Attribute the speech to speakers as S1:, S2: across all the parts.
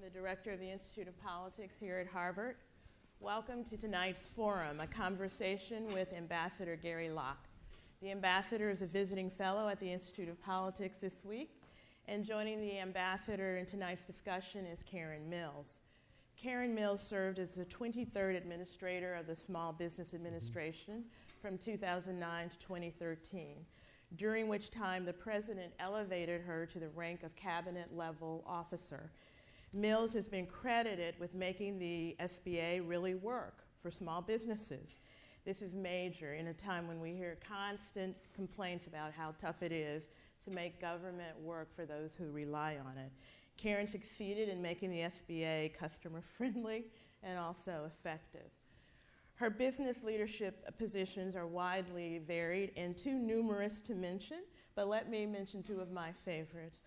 S1: I'm the director of the Institute of Politics here at Harvard. Welcome to tonight's forum, a conversation with Ambassador Gary Locke. The ambassador is a visiting fellow at the Institute of Politics this week, and joining the ambassador in tonight's discussion is Karen Mills. Karen Mills served as the 23rd administrator of the Small Business mm-hmm. Administration from 2009 to 2013, during which time the president elevated her to the rank of cabinet level officer. Mills has been credited with making the SBA really work for small businesses. This is major in a time when we hear constant complaints about how tough it is to make government work for those who rely on it. Karen succeeded in making the SBA customer friendly and also effective. Her business leadership positions are widely varied and too numerous to mention, but let me mention two of my favorites.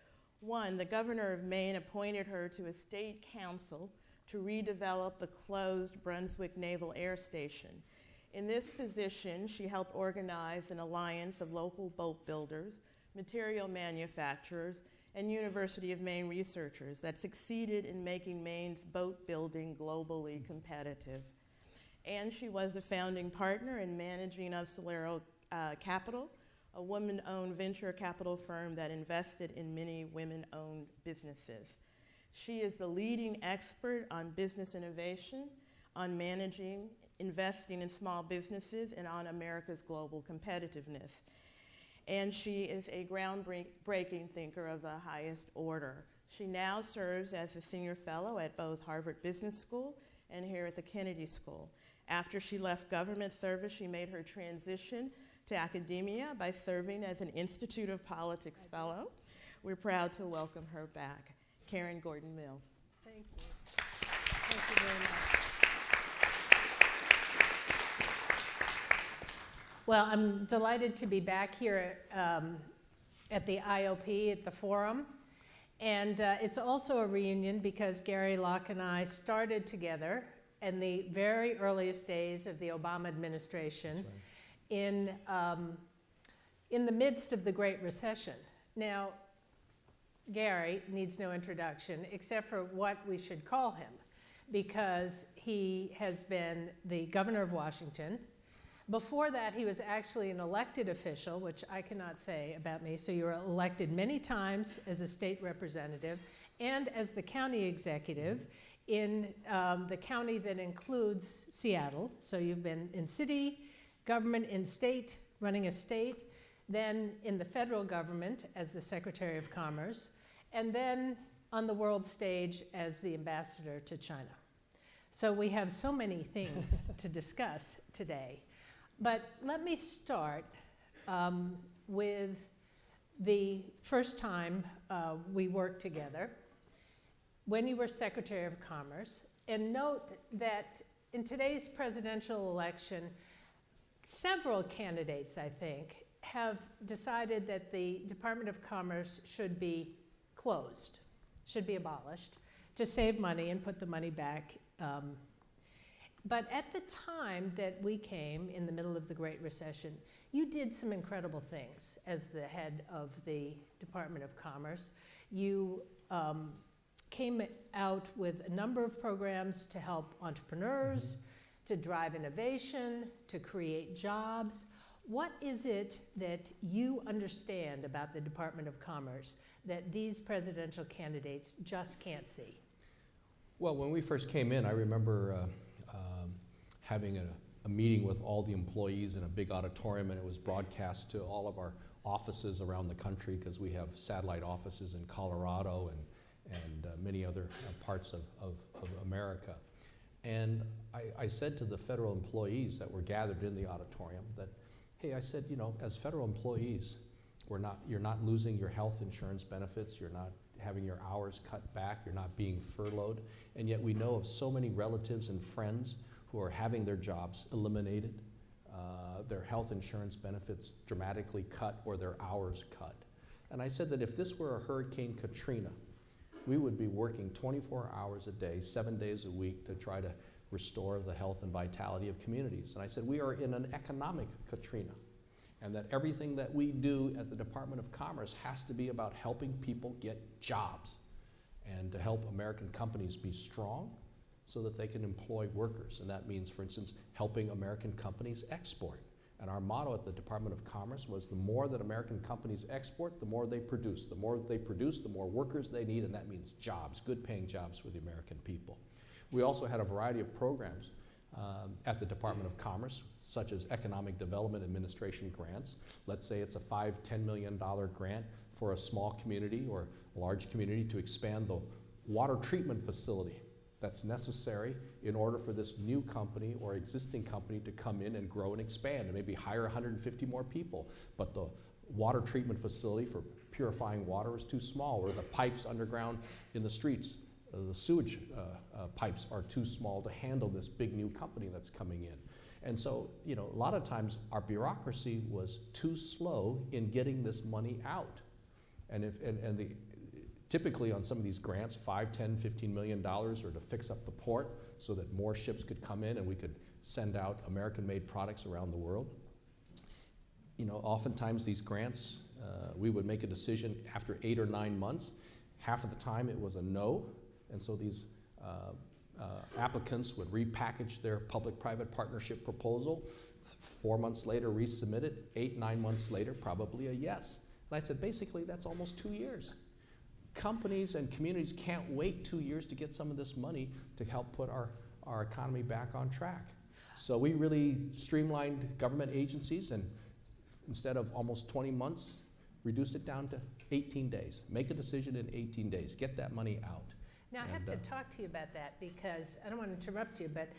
S1: One, the governor of Maine appointed her to a state council to redevelop the closed Brunswick Naval Air Station. In this position, she helped organize an alliance of local boat builders, material manufacturers, and University of Maine researchers that succeeded in making Maine's boat building globally competitive. And she was the founding partner and managing of Solera uh, Capital, a woman owned venture capital firm that invested in many women owned businesses. She is the leading expert on business innovation, on managing, investing in small businesses, and on America's global competitiveness and she is a groundbreaking thinker of the highest order. She now serves as a senior fellow at both Harvard Business School and here at the Kennedy School. After she left government service, she made her transition to academia by serving as an Institute of Politics Fellow. We're proud to welcome her back. Karen Gordon Mills.
S2: Thank you. Thank you very much. Well, I'm delighted to be back here um, at the IOP at the forum. And uh, it's also a reunion because Gary Locke and I started together in the very earliest days of the Obama administration right. In, um, in the midst of the Great Recession. Now, Gary needs no introduction except for what we should call him because he has been the governor of Washington before that, he was actually an elected official, which I cannot say about me. So you were elected many times as a state representative and as the county executive in um, the county that includes Seattle. So you've been in city government, in state, running a state, then in the federal government as the Secretary of Commerce, and then on the world stage as the ambassador to China. So we have so many things to discuss today. But let me start um, with the first time uh, we worked together when you were Secretary of Commerce. And note that in today's presidential election, several candidates, I think, have decided that the Department of Commerce should be closed, should be abolished, to save money and put the money back um, but at the time that we came in the middle of the Great Recession, you did some incredible things as the head of the Department of Commerce. You um, came out with a number of programs to help entrepreneurs, mm-hmm. To drive innovation, to create jobs. What is it that you understand about the Department of Commerce that these presidential candidates just can't see?
S3: Well, when we first came in, I remember. Uh, having a, a meeting with all the employees in a big auditorium, and it was broadcast to all of our offices around the country because we have satellite offices in Colorado and, and uh, many other uh, parts of, of, of, America. And I, I, said to the federal employees that were gathered in the auditorium that, hey, I said, you know, as federal employees, we're not, you're not losing your health insurance benefits, you're not having your hours cut back, you're not being furloughed, and yet we know of so many relatives and friends who are having their jobs eliminated, uh, their health insurance benefits dramatically cut, or their hours cut. And I said that if this were a Hurricane Katrina, we would be working 24 hours a day, seven days a week to try to restore the health and vitality of communities. And I said, we are in an economic Katrina, and that everything that we do at the Department of Commerce has to be about helping people get jobs. and to help American companies be strong so that they can employ workers. And that means, for instance, helping American companies export. And our motto at the Department of Commerce was the more that American companies export, the more they produce. The more they produce, the more workers they need, and that means jobs, good paying jobs for the American people. We also had a variety of programs um, at the Department of Commerce, such as Economic Development Administration grants. Let's say it's a five, $10 million grant for a small community or a large community to expand the water treatment facility that's necessary in order for this new company or existing company to come in and grow and expand and maybe hire 150 more people. But the water treatment facility for purifying water is too small, or the pipes underground in the streets, uh, the sewage uh, uh, pipes are too small to handle this big new company that's coming in. And so, you know, a lot of times our bureaucracy was too slow in getting this money out. And, if, and, and the, typically on some of these grants, 5, 10, 15 million dollars, or to fix up the port so that more ships could come in and we could send out American-made products around the world. You know, oftentimes these grants, uh, we would make a decision after eight or nine months. Half of the time it was a no, and so these uh, uh, applicants would repackage their public-private partnership proposal. Four months later, resubmit it. Eight, nine months later, probably a yes. And I said, basically, that's almost two years companies and communities can't wait two years to get some of this money to help put our, our economy back on track. So we really streamlined government agencies and instead of almost 20 months, reduced it down to 18 days. Make a decision in 18 days. Get that money out.
S2: Now, I have to
S3: uh,
S2: talk to you about that because I don't want to interrupt you, but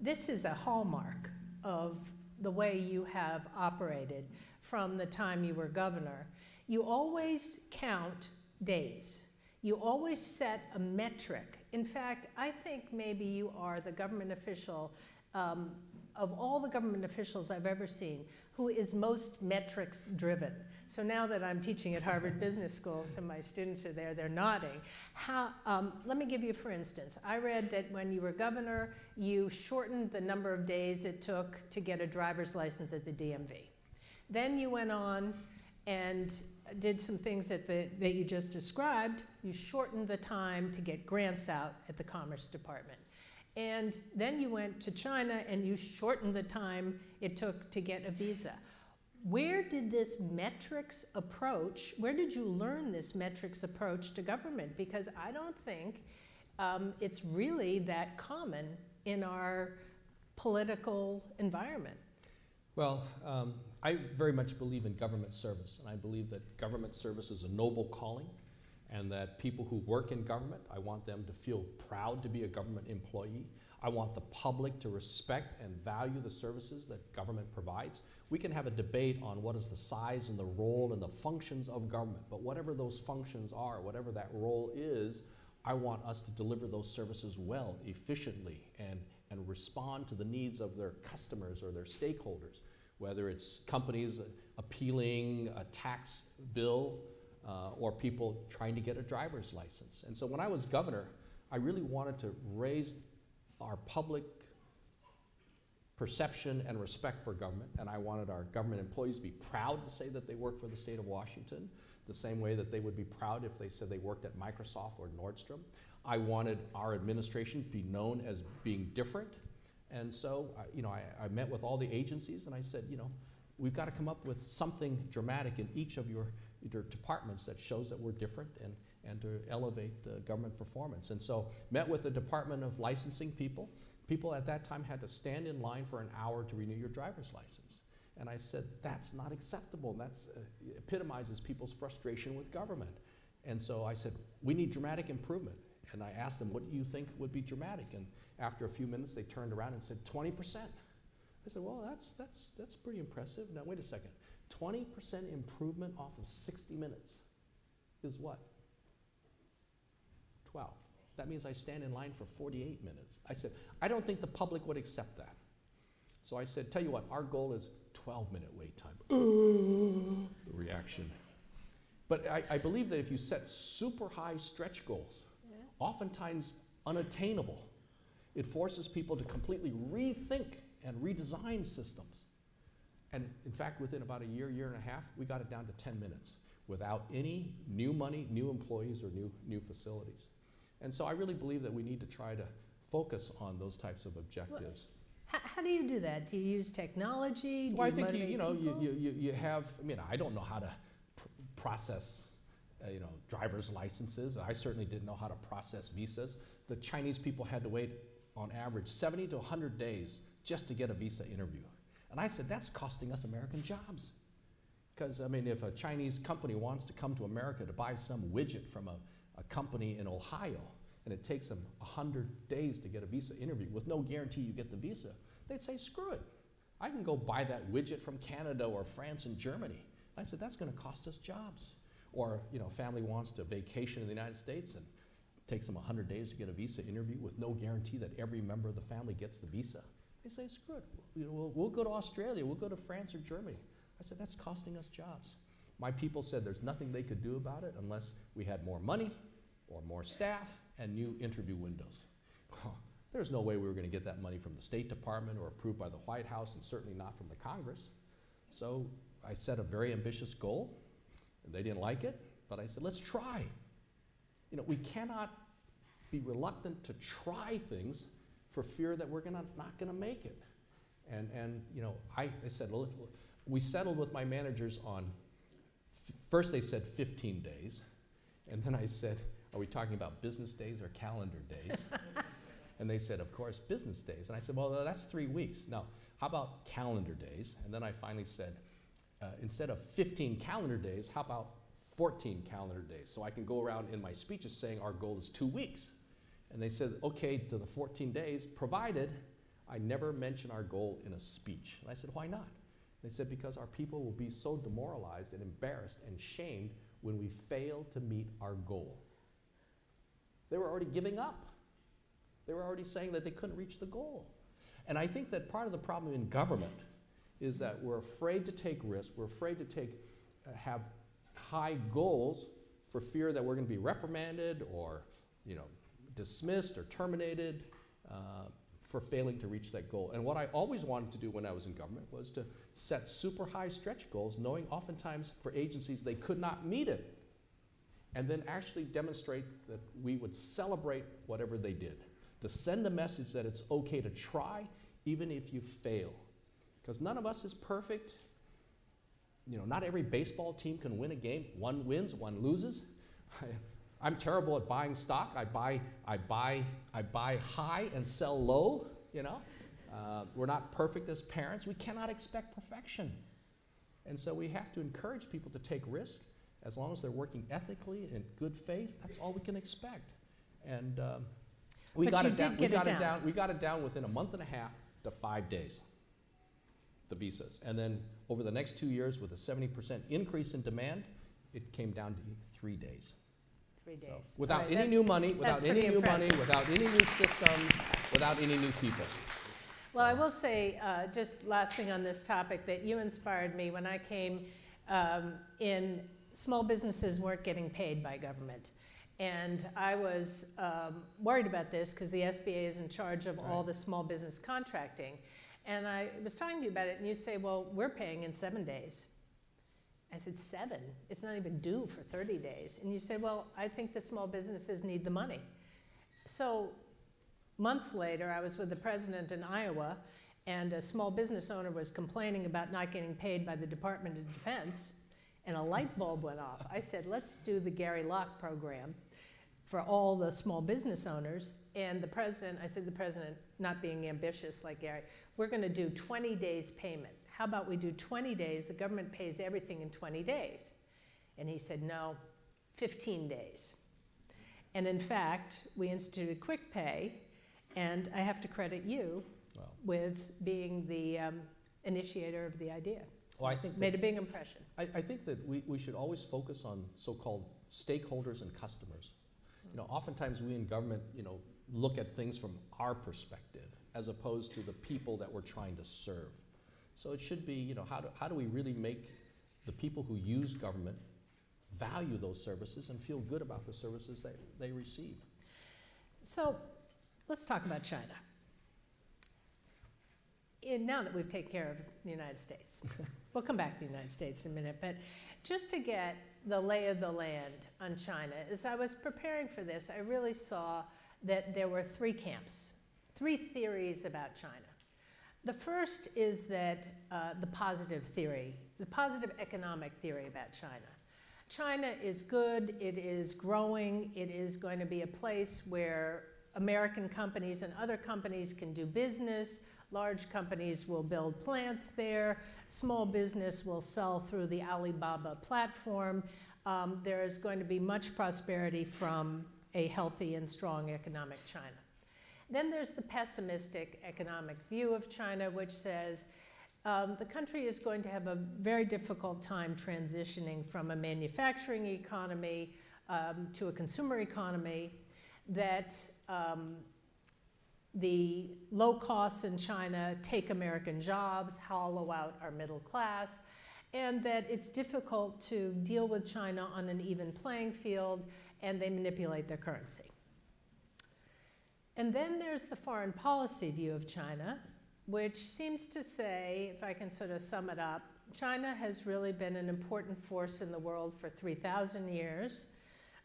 S2: this is a hallmark of the way you have operated from the time you were governor. You always count days. You always set a metric. In fact, I think maybe you are the government official, um, of all the government officials I've ever seen, who is most metrics driven. So now that I'm teaching at Harvard Business School, some of my students are there, they're nodding. How, um, let me give you for instance. I read that when you were governor, you shortened the number of days it took to get a driver's license at the DMV. Then you went on and did some things that, the, that you just described. You shortened the time to get grants out at the Commerce Department. And then you went to China and you shortened the time it took to get a visa. Where did this metrics approach, where did you learn this metrics approach to government? Because I don't think um, it's really that common in our political environment.
S3: Well, um, I very much believe in government service, and I believe that government service is a noble calling, and that people who work in government, I want them to feel proud to be a government employee. I want the public to respect and value the services that government provides. We can have a debate on what is the size and the role and the functions of government, but whatever those functions are, whatever that role is, I want us to deliver those services well, efficiently, and, and respond to the needs of their customers or their stakeholders whether it's companies appealing a tax bill uh, or people trying to get a driver's license. And so when I was governor, I really wanted to raise our public perception and respect for government, and I wanted our government employees to be proud to say that they work for the state of Washington, the same way that they would be proud if they said they worked at Microsoft or Nordstrom. I wanted our administration to be known as being different and so, I- you know, I, I met with all the agencies and I said, you know, we've got to come up with something dramatic in each of your, your departments that shows that we're different and, and to elevate government performance. And so, met with the Department of Licensing people. People at that time had to stand in line for an hour to renew your driver's license. And I said, that's not acceptable. And that's uh, epitomizes people's frustration with government. And so I said, we need dramatic improvement. And I asked them, what do you think would be dramatic? And after a few minutes, they turned around and said, 20%. I said, well, that's, that's, that's pretty impressive. Now, wait a second. 20% improvement off of 60 minutes is what? 12. That means I stand in line for 48 minutes. I said, I don't think the public would accept that. So I said, tell you what, our goal is 12 minute wait time. the reaction. But I, I believe that if you set super high stretch goals, oftentimes unattainable, it forces people to completely rethink and redesign systems. And in fact, within about a year, year and a half, we got it down to 10 minutes without any new money, new employees, or new, new facilities. And so I really believe that we need to try to focus on those types of objectives.
S2: How, how do you do that? Do you use technology? Do
S3: Well, I
S2: you
S3: think you, you know, you, you, you, you have, I mean, I don't know how to pr- process, uh, you know, driver's licenses. I certainly didn't know how to process visas. The Chinese people had to wait on average 70 to 100 days just to get a visa interview. And I said, that's costing us American jobs. Because, I mean, if a Chinese company wants to come to America to buy some widget from a, a company in Ohio, and it takes them 100 days to get a visa interview with no guarantee you get the visa, they'd say, screw it. I can go buy that widget from Canada or France and Germany. I said, that's going to cost us jobs. Or, you know, family wants to vacation in the United States and takes them 100 days to get a visa interview with no guarantee that every member of the family gets the visa. They say, screw it. We'll, we'll go to Australia, we'll go to France or Germany. I said, that's costing us jobs. My people said there's nothing they could do about it unless we had more money or more staff and new interview windows. There's no way we were going to get that money from the State Department or approved by the White House, and certainly not from the Congress. So I set a very ambitious goal, they didn't like it, but I said, let's try. You know, we cannot be reluctant to try things for fear that we're gonna, not going to make it. And, and you know, I, I said, well, we settled with my managers on, first they said 15 days, and then I said, are we talking about business days or calendar days? and they said, of course, business days. And I said, well, that's three weeks. Now, how about calendar days? And then I finally said, uh, instead of 15 calendar days, how about 14 calendar days? So I can go around in my speeches saying our goal is two weeks. And they said, okay, to the 14 days, provided I never mention our goal in a speech. And I said, why not? They said, because our people will be so demoralized and embarrassed and shamed when we fail to meet our goal. They were already giving up. They were already saying that they couldn't reach the goal. And I think that part of the problem in government is that we're afraid to take risks, we're afraid to take, uh, have high goals for fear that we're going to be reprimanded or, you know, dismissed or terminated uh, for failing to reach that goal. And what I always wanted to do when I was in government was to set super high stretch goals, knowing oftentimes for agencies they could not meet it, and then actually demonstrate that we would celebrate whatever they did, to send a message that it's okay to try even if you fail. Because none of us is perfect. You know, not every baseball team can win a game. One wins, one loses. I, am terrible at buying stock. I buy, I buy, I buy high and sell low. You know, uh, we're not perfect as parents. We cannot expect perfection, and so we have to encourage people to take risks as long as they're working ethically and in good faith. That's all we can expect. And um, we
S2: But
S3: got it down. We
S2: it
S3: got it
S2: down.
S3: down. We got it down within a month and a half to five days the visas. And then over the next two years, with a 70% increase in demand, it came down to three days.
S2: Three
S3: So, without
S2: right,
S3: any new money, without any new money, without any new systems, without any new people.
S2: Well, I will say, uh, just last thing on this topic, that you inspired me when I came um, in, small businesses weren't getting paid by government. And I was um, worried about this because the SBA is in charge of all the small business contracting. And I was talking to you about it, and you say, well, we're paying in seven days. I said, seven? It's not even due for 30 days. And you say, well, I think the small businesses need the money. So months later, I was with the president in Iowa, and a small business owner was complaining about not getting paid by the Department of Defense, and a light bulb went off. I said, let's do the Gary Locke program for all the small business owners. And the president, I said, the president, not being ambitious like Gary, we're going to do 20 days payment. How about we do 20 days? The government pays everything in 20 days. And he said, no, 15 days. And in fact, we instituted quick pay, and I have to credit you with being the um, initiator of the idea.
S3: well, I think that-
S2: Made a big impression.
S3: I, I think that we, we should always focus on so-called stakeholders and customers. You know, oftentimes we in government, you know, look at things from our perspective as opposed to the people that we're trying to serve. So it should be, you know, how do, how do we really make the people who use government value those services and feel good about the services they, they receive?
S2: So let's talk about China. And now that we've taken care of the United States. we'll come back to the United States in a minute, but just to get the lay of the land on China, as I was preparing for this, I really saw that there were three camps, three theories about China. The first is that uh, the positive theory, the positive economic theory about China. China is good, it is growing, it is going to be a place where American companies and other companies can do business. Large companies will build plants there. Small business will sell through the Alibaba platform. Um, there is going to be much prosperity from a healthy and strong economic China. Then there's the pessimistic economic view of China, which says um, the country is going to have a very difficult time transitioning from a manufacturing economy um, to a consumer economy, that um, the low costs in China take American jobs, hollow out our middle class, and that it's difficult to deal with China on an even playing field, and they manipulate their currency. And then there's the foreign policy view of China, which seems to say, if I can sort of sum it up, China has really been an important force in the world for 3,000 years.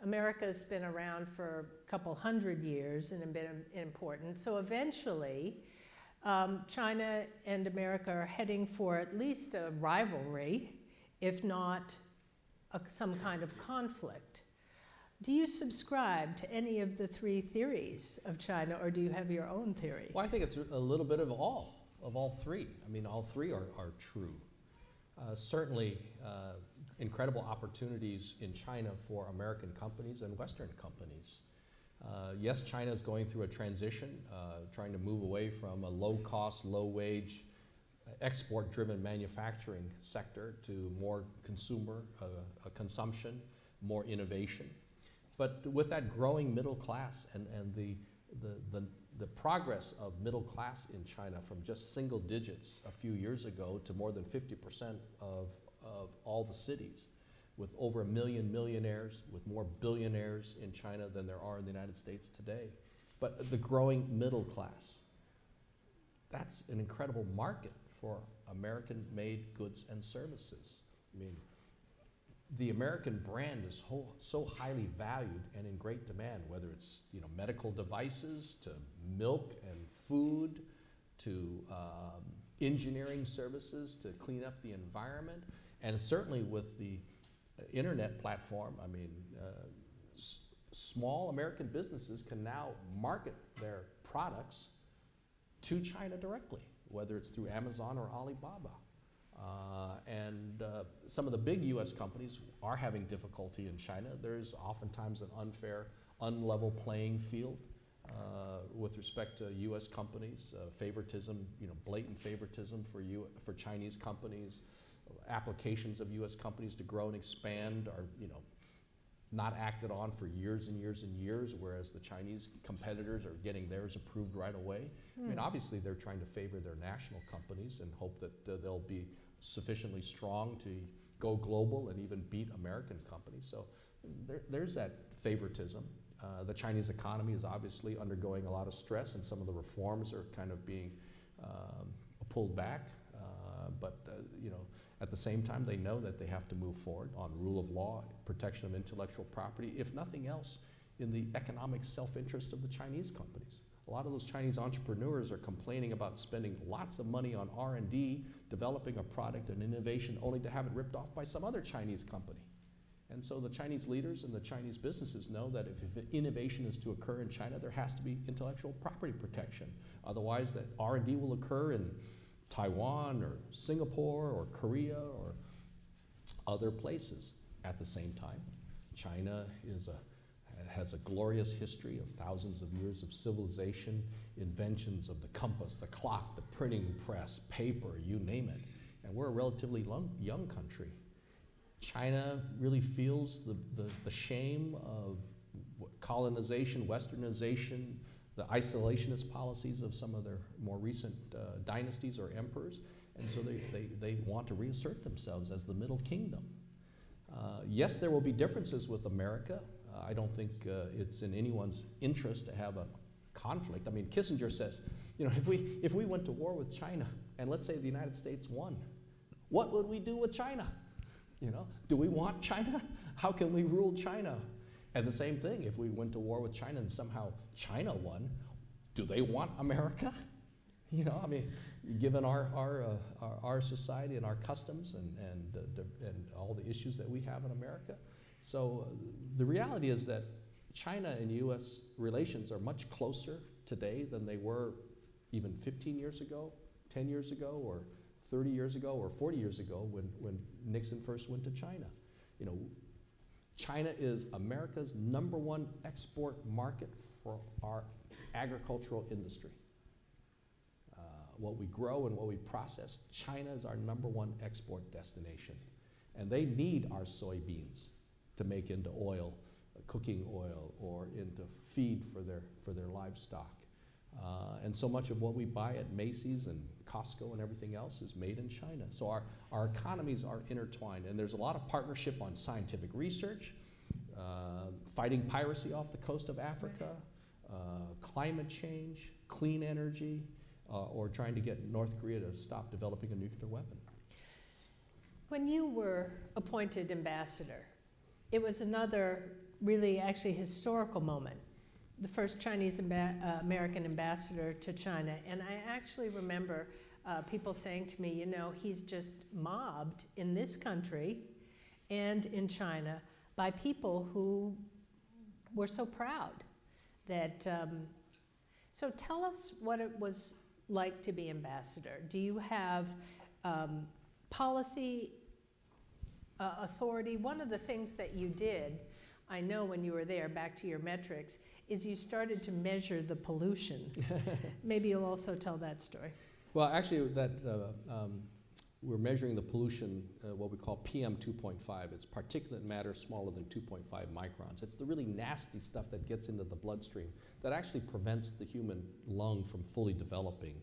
S2: America's been around for a couple hundred years and been important. So eventually, um, China and America are heading for at least a rivalry, if not a, some kind of conflict. Do you subscribe to any of the three theories of China, or do you have your own theory?
S3: Well, I think it's a little bit of all, of all three. I mean, all three are, are true. Uh, certainly, uh, incredible opportunities in China for American companies and Western companies. Uh, yes, China is going through a transition, uh, trying to move away from a low cost, low wage, uh, export driven manufacturing sector to more consumer uh, consumption, more innovation. But with that growing middle class and, and the, the, the, the progress of middle class in China from just single digits a few years ago to more than 50% of, of all the cities, with over a million millionaires, with more billionaires in China than there are in the United States today. But the growing middle class, that's an incredible market for American made goods and services. I mean, the American brand is so highly valued and in great demand, whether it's you know medical devices to milk and food to um, engineering services to clean up the environment, and certainly with the uh, internet platform. I mean, uh, s- small American businesses can now market their products to China directly, whether it's through Amazon or Alibaba. Uh, and uh, some of the big US companies are having difficulty in China. There's oftentimes an unfair, unlevel playing field uh, with respect to US companies, uh, favoritism, you know, blatant favoritism for, U- for Chinese companies, applications of US companies to grow and expand are, you know, not acted on for years and years and years, whereas the Chinese competitors are getting theirs approved right away. I mean,
S2: Hmm.
S3: obviously, they're trying to favor their national companies and hope that uh, they'll be sufficiently strong to go global and even beat American companies. So there, there's that favoritism. Uh, the Chinese economy is obviously undergoing a lot of stress, and some of the reforms are kind of being um, pulled back. Uh, but uh, you know, at the same time, they know that they have to move forward on rule of law, protection of intellectual property, if nothing else, in the economic self-interest of the Chinese companies. A lot of those Chinese entrepreneurs are complaining about spending lots of money on R&D, developing a product and innovation, only to have it ripped off by some other Chinese company. And so the Chinese leaders and the Chinese businesses know that if, if innovation is to occur in China, there has to be intellectual property protection. Otherwise, that R&D will occur in Taiwan or Singapore or Korea or other places at the same time. China is a has a glorious history of thousands of years of civilization, inventions of the compass, the clock, the printing press, paper, you name it. And we're a relatively young country. China really feels the, the, the shame of colonization, westernization, the isolationist policies of some of their more recent uh, dynasties or emperors. And so they, they, they want to reassert themselves as the Middle Kingdom. Uh, yes, there will be differences with America. Uh, I don't think uh, it's in anyone's interest to have a conflict. I mean, Kissinger says You know, if we, if we went to war with China and let's say the United States won, what would we do with China? You know, do we want China? How can we rule China? And the same thing, if we went to war with China and somehow China won, do they want America? You know, I mean, given our, our, uh, our, our society and our customs and, and, uh, and all the issues that we have in America. So uh, the reality is that China and US relations are much closer today than they were even 15 years ago, 10 years ago, or 30 years ago, or 40 years ago when, when Nixon first went to China. You know, China is America's number one export market for our agricultural industry. Uh, what we grow and what we process, China is our number one export destination. And they need our soybeans to make into oil, uh, cooking oil, or into feed for their, for their livestock. Uh, and so much of what we buy at Macy's and Costco and everything else is made in China. So our, our economies are intertwined, and there's a lot of partnership on scientific research, uh, fighting piracy off the coast of Africa, uh, climate change, clean energy, uh, or trying to get North Korea to stop developing a nuclear weapon.
S2: When you were appointed ambassador, it was another really actually historical moment. The first Chinese amba- uh, American ambassador to China. And I actually remember uh, people saying to me, you know, he's just mobbed in this country and in China by people who were so proud that. Um, so tell us what it was like to be ambassador. Do you have um, policy uh, authority, one of the things that you did, I know when you were there, back to your metrics, is you started to measure the pollution. Maybe you'll also tell that story.
S3: Well, actually, that uh, um, we're measuring the pollution, uh, what we call PM 2.5. It's particulate matter smaller than 2.5 microns. It's the really nasty stuff that gets into the bloodstream that actually prevents the human lung from fully developing.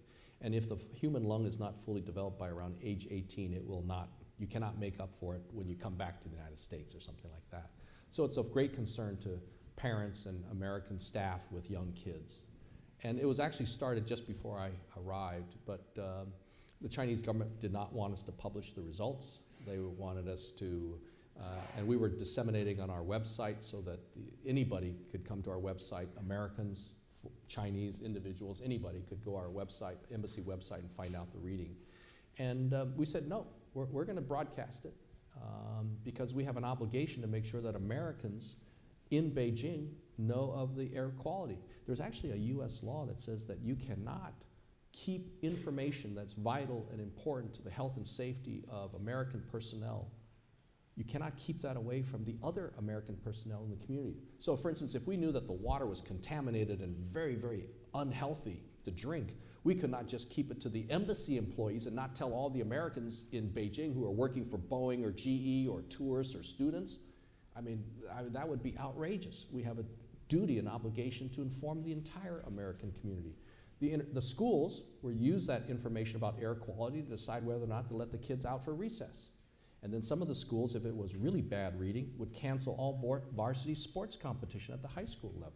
S3: And if the f- human lung is not fully developed by around age 18, it will not, you cannot make up for it when you come back to the United States or something like that. So it's of great concern to parents and American staff with young kids. And it was actually started just before I arrived, but um, the Chinese government did not want us to publish the results. They wanted us to, uh, and we were disseminating on our website so that the, anybody could come to our website, Americans, Chinese individuals, anybody could go our website, embassy website, and find out the reading. And um, we said, no, we're, we're going to broadcast it um, because we have an obligation to make sure that Americans in Beijing know of the air quality. There's actually a US law that says that you cannot keep information that's vital and important to the health and safety of American personnel. You cannot keep that away from the other American personnel in the community. So, for instance, if we knew that the water was contaminated and very, very unhealthy to drink, we could not just keep it to the embassy employees and not tell all the Americans in Beijing who are working for Boeing or GE or tourists or students. I mean, I, that would be outrageous. We have a duty and obligation to inform the entire American community. The, the schools will use that information about air quality to decide whether or not to let the kids out for recess. And then some of the schools, if it was really bad reading, would cancel all varsity sports competition at the high school level.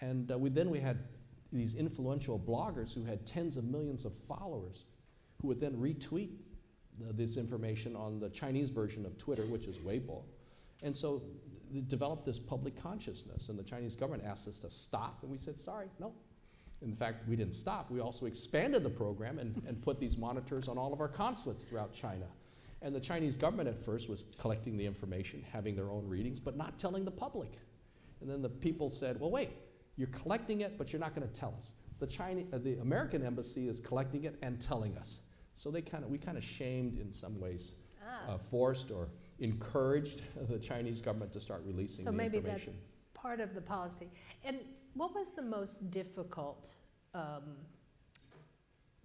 S3: And uh, we, then we had these influential bloggers who had tens of millions of followers who would then retweet the, this information on the Chinese version of Twitter, which is Weibo. And so th- developed this public consciousness, and the Chinese government asked us to stop, and we said, sorry, no. In fact, we didn't stop. We also expanded the program and, and put these monitors on all of our consulates throughout China. And the Chinese government at first was collecting the information, having their own readings, but not telling the public. And then the people said, well, wait, you're collecting it, but you're not going to tell us. The, Chinese, uh, the American embassy is collecting it and telling us. So they kind of, we kind of shamed in some ways,
S2: Ah,
S3: uh, forced or encouraged the Chinese government to start releasing
S2: So
S3: the
S2: maybe that's- part of the policy. And what was the most difficult um,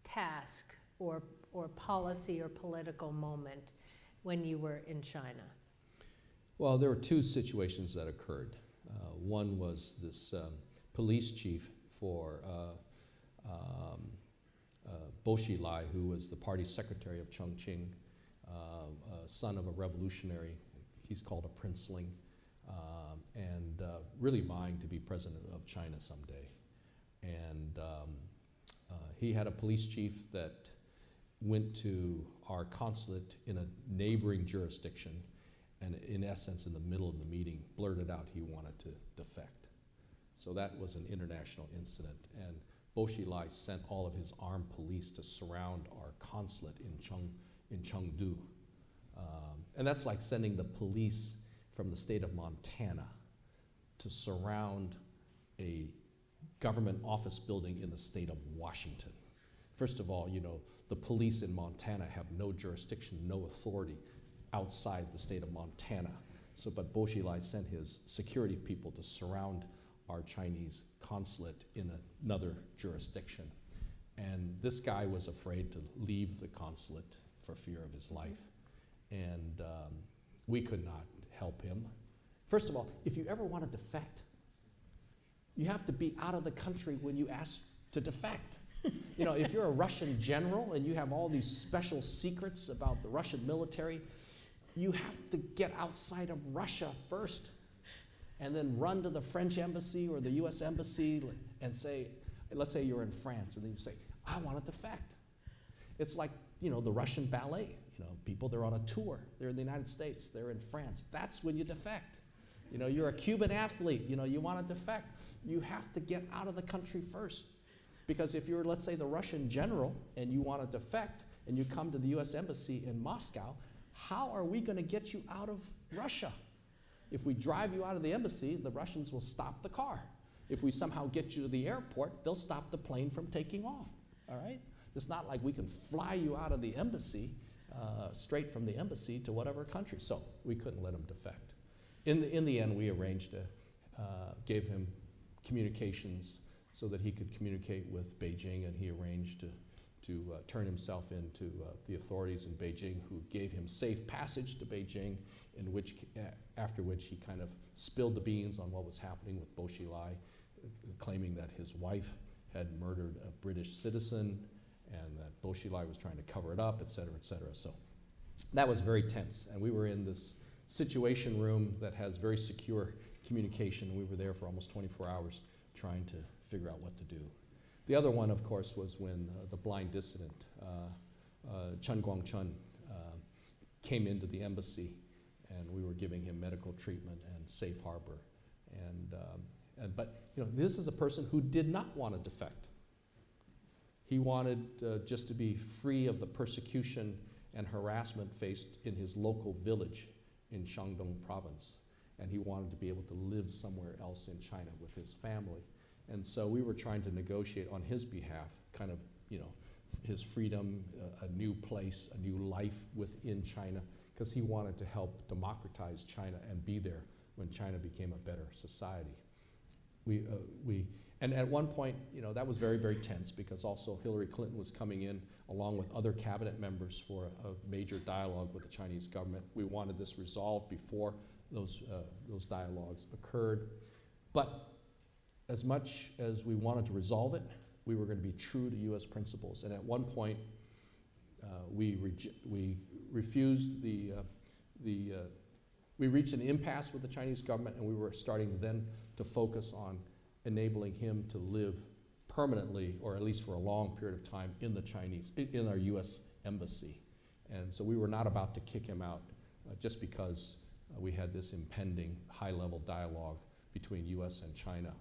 S2: task or, or policy or political moment when you were in China?
S3: Well, there were two situations that occurred. Uh, one was this um, police chief for uh, um, uh, Bo Xilai, who was the party secretary of Chongqing, uh, uh, son of a revolutionary. He's called a princeling, um, and uh, really vying to be president of China someday. And um, Uh, he had a police chief that went to our consulate in a neighboring jurisdiction and, in essence, in the middle of the meeting, blurted out he wanted to defect. So that was an international incident. And Bo Xilai sent all of his armed police to surround our consulate in, Cheng, in Chengdu. Um, and that's like sending the police from the state of Montana to surround a government office building in the state of Washington. First of all, you know, the police in Montana have no jurisdiction, no authority outside the state of Montana. So, but Bo Xilai sent his security people to surround our Chinese consulate in another jurisdiction. And this guy was afraid to leave the consulate for fear of his life. And um, we could not help him. First of all, if you ever want to defect, you have to be out of the country when you ask to defect. you know, if you're a Russian general and you have all these special secrets about the Russian military, you have to get outside of Russia first and then run to the French embassy or the US embassy and say, let's say you're in France, and then you say, I want to defect. It's like, you know, the Russian ballet. You know, people, they're on a tour. They're in the United States, they're in France. That's when you defect. You know, you're a Cuban athlete, you know, you want to defect. You have to get out of the country first. Because if you're, let's say, the Russian general and you want to defect and you come to the US Embassy in Moscow, how are we going to get you out of Russia? If we drive you out of the embassy, the Russians will stop the car. If we somehow get you to the airport, they'll stop the plane from taking off. All right? It's not like we can fly you out of the embassy uh, straight from the embassy to whatever country. So we couldn't let him defect. In the, in the end, we arranged to, uh, gave him communications so that he could communicate with Beijing, and he arranged to, to uh, turn himself into uh, the authorities in Beijing, who gave him safe passage to Beijing, in which, uh, after which he kind of spilled the beans on what was happening with Bo Xilai, claiming that his wife had murdered a British citizen and that Bo Xilai was trying to cover it up, et cetera, et cetera. So that was very tense, and we were in this situation room that has very secure communication, we were there for almost 24 hours trying to figure out what to do. The other one, of course, was when uh, the blind dissident, uh, uh, Chen Guangcheng, uh, came into the embassy, and we were giving him medical treatment and safe harbor. And, um, and, but you know, this is a person who did not want to defect. He wanted uh, just to be free of the persecution and harassment faced in his local village in Shandong province. And he wanted to be able to live somewhere else in China with his family. And so we were trying to negotiate on his behalf, kind of, you know, his freedom, uh, a new place, a new life within China, because he wanted to help democratize China and be there when China became a better society. We, uh, we, and at one point, you know, that was very, very tense because also Hillary Clinton was coming in along with other cabinet members for a, a major dialogue with the Chinese government. We wanted this resolved before those, uh, those dialogues occurred. But as much as we wanted to resolve it, we were going to be true to U.S. principles. And at one point, uh, we, we refused the, uh, the uh, we reached an impasse with the Chinese government, and we were starting then to focus on enabling him to live permanently, or at least for a long period of time, in the Chinese, in our U.S. embassy. And so we were not about to kick him out uh, just because uh, we had this impending high-level dialogue between U.S. and China.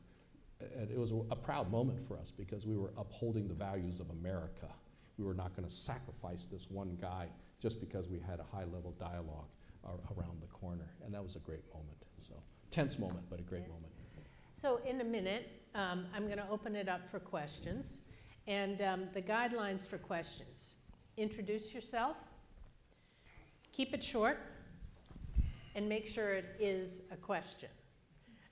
S3: And it was a, a proud moment for us because we were upholding the values of America. We were not going to sacrifice this one guy just because we had a high-level dialogue around the corner. And that was a great moment. So tense moment, but a great moment.
S2: So in a minute, um, I'm going to open it up for questions. And um, the guidelines for questions. Introduce yourself. Keep it short. And make sure it is a question.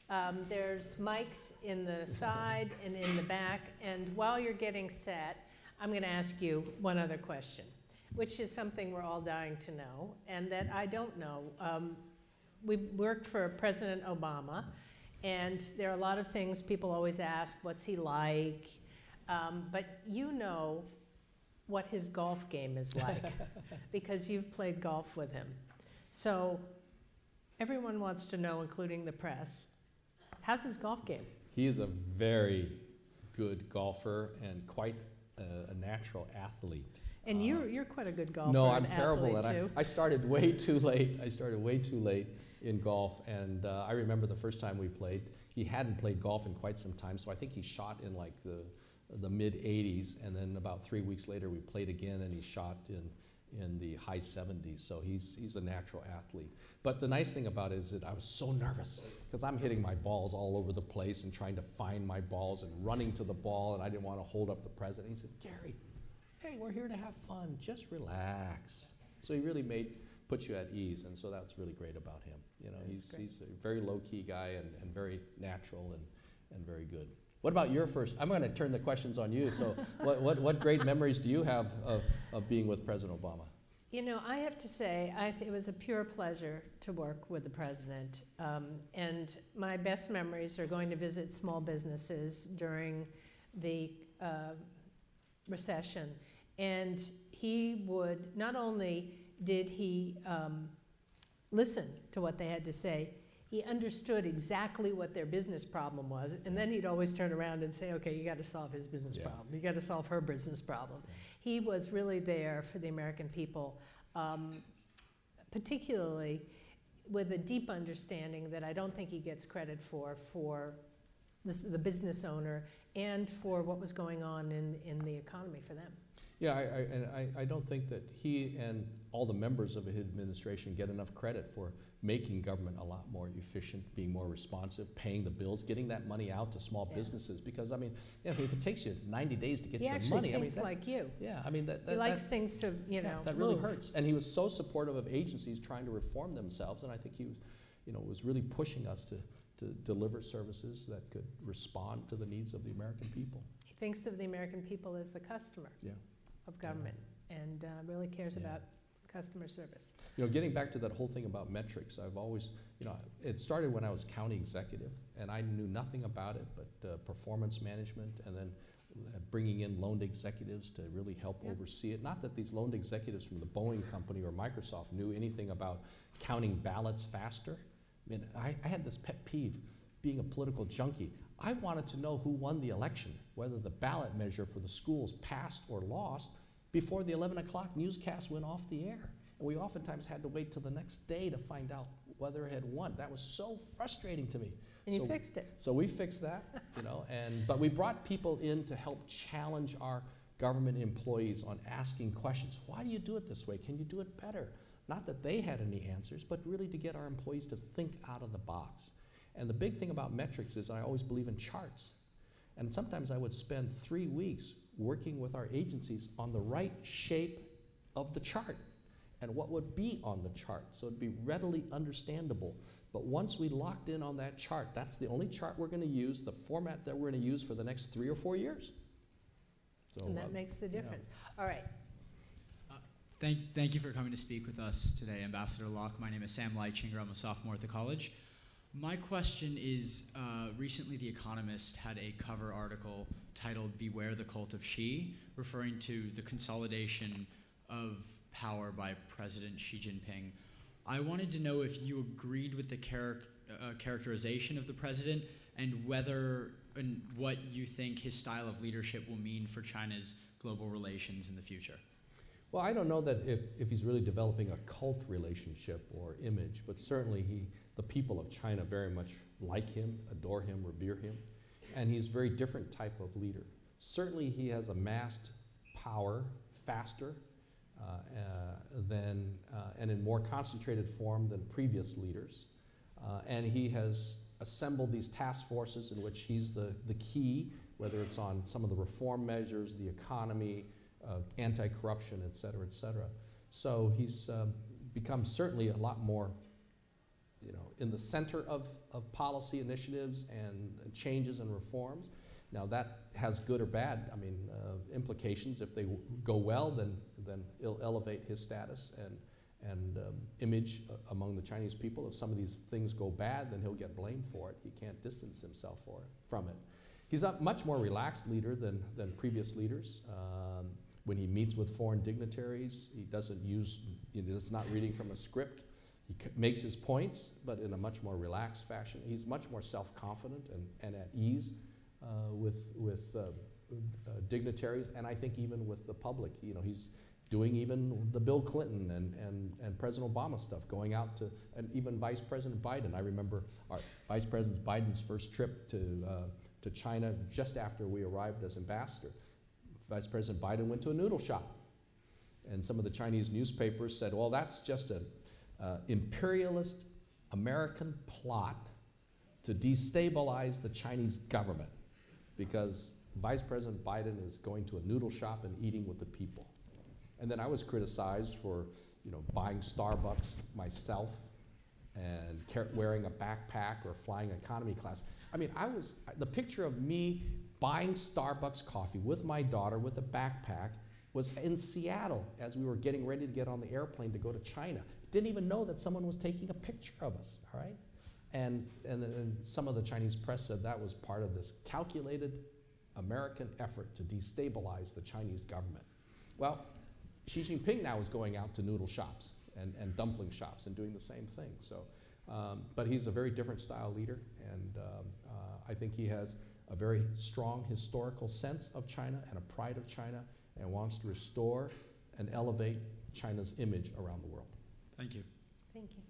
S2: Um, there's mics in the side and in the back. And while you're getting set, I'm going to ask you one other question, which is something we're all dying to know and that I don't know. Um, we worked for President Obama. And there are a lot of things people always ask what's he like? Um, but you know what his golf game is like because you've played golf with him. So everyone wants to know, including the press, how's his golf game?
S3: He is a very good golfer and quite a, a natural athlete.
S2: And you're, you're quite a good golfer
S3: no, I'm terrible at it. I, started way too late. I started way too late in golf, and uh, I remember the first time we played. He hadn't played golf in quite some time, so I think he shot in like the the mid 80s, and then about three weeks later we played again, and he shot in in the high 70s. So he's he's a natural athlete. But the nice thing about it is that I was so nervous because I'm hitting my balls all over the place and trying to find my balls and running to the ball, and I didn't want to hold up the president. He said, Gary, hey, we're here to have fun. Just relax. So he really made put you at ease, and so that's really great about him. You know, he's
S2: great.
S3: he's a very low key guy and, and very natural and, and very good. What about your first? I'm going to turn the questions on you. So, what, what, what great memories do you have of, of being with President Obama?
S2: You know, I have to say, th- it was a pure pleasure to work with the president. Um, and my best memories are going to visit small businesses during the uh, recession. And he would, not only did he um, listen to what they had to say, he understood exactly what their business problem was. And then he'd always turn around and say, okay, you got to solve his business
S3: Yeah.
S2: problem. You got to solve her business problem. He was really there for the American people, um, particularly with a deep understanding that I don't think he gets credit for, for this, the business owner and for what was going on in, in the economy for them.
S3: Yeah, I, I, and I, I don't think that he and all the members of his administration get enough credit for making government a lot more efficient, being more responsive, paying the bills, getting that money out to small
S2: Yeah.
S3: businesses. Because I mean, you know, if it takes you 90 days to get
S2: He
S3: your
S2: actually
S3: money, I mean, that,
S2: like you.
S3: yeah, I mean that, that
S2: He likes
S3: that-
S2: things to, you
S3: yeah,
S2: know,
S3: that really hurts. And he was so supportive of agencies trying to reform themselves, and I think he was, you know, was really pushing us to, to deliver services that could respond to the needs of the American people.
S2: He thinks of the American people as the customer
S3: Yeah.
S2: Of government and uh, really cares
S3: Yeah.
S2: about customer service.
S3: You know, getting back to that whole thing about metrics, I've always, you know, it started when I was county executive, and I knew nothing about it but uh, performance management, and then uh, bringing in loaned executives to really help
S2: Yeah.
S3: oversee it. Not that these loaned executives from the Boeing company or Microsoft knew anything about counting ballots faster. I mean, I, I had this pet peeve, being a political junkie. I wanted to know who won the election, whether the ballot measure for the schools passed or lost before the 11 o'clock newscast went off the air. And we oftentimes had to wait till the next day to find out whether it had won. That was so frustrating to me.
S2: And you fixed it.
S3: So we fixed that, you know, and but we brought people in to help challenge our government employees on asking questions. Why do you do it this way? Can you do it better? Not that they had any answers, but really to get our employees to think out of the box. And the big thing about metrics is I always believe in charts. And sometimes I would spend three weeks working with our agencies on the right shape of the chart and what would be on the chart. So it'd be readily understandable. But once we locked in on that chart, that's the only chart we're going to use, the format that we're going to use for the next three or four years. So,
S2: And
S3: uh,
S2: that makes the
S3: yeah.
S2: difference. All right.
S4: Thank, thank you for coming to speak with us today, Ambassador Locke. My name is Sam Leitchinger. I'm a sophomore at the college. My question is uh, recently, The Economist had a cover article titled Beware the Cult of Xi, referring to the consolidation of power by President Xi Jinping. I wanted to know if you agreed with the charac- uh, characterization of the president and whether and what you think his style of leadership will mean for China's global relations in the future.
S3: Well, I don't know that if, if he's really developing a cult relationship or image, but certainly he, the people of China very much like him, adore him, revere him, and he's a very different type of leader. Certainly, he has amassed power faster uh, uh, than, uh, and in more concentrated form than previous leaders, uh, and he has assembled these task forces in which he's the, the key, whether it's on some of the reform measures, the economy, uh, anti-corruption, et cetera, et cetera. So he's um, become certainly a lot more, you know, in the center of, of policy initiatives and changes and reforms. Now that has good or bad, I mean, uh, implications. If they w- go well, then then it'll elevate his status and and um, image uh, among the Chinese people. If some of these things go bad, then he'll get blamed for it. He can't distance himself for it, from it. He's a much more relaxed leader than, than previous leaders. Um, when he meets with foreign dignitaries, he doesn't use, you know, it's not reading from a script. He makes his points, but in a much more relaxed fashion. He's much more self confident and, and at ease uh, with, with uh, uh, dignitaries, and I think even with the public. You know, he's doing even the Bill Clinton and, and, and President Obama stuff, going out to, and even Vice President Biden. I remember our Vice President Biden's first trip to, uh, to China just after we arrived as ambassador. Vice President Biden went to a noodle shop. And some of the Chinese newspapers said, well, that's just an uh, imperialist American plot to destabilize the Chinese government because Vice President Biden is going to a noodle shop and eating with the people. And then I was criticized for, you know, buying Starbucks myself and wearing a backpack or flying economy class. I mean, I was the picture of me buying Starbucks coffee with my daughter with a backpack was in Seattle as we were getting ready to get on the airplane to go to China. Didn't even know that someone was taking a picture of us, all right? And, and, and some of the Chinese press said that was part of this calculated American effort to destabilize the Chinese government. Well, Xi Jinping now is going out to noodle shops and, and dumpling shops and doing the same thing. So, um, but he's a very different style leader, and um, uh, I think he has a very strong historical sense of China and a pride of China and wants to restore and elevate China's image around the world.
S4: Thank you.
S2: Thank you.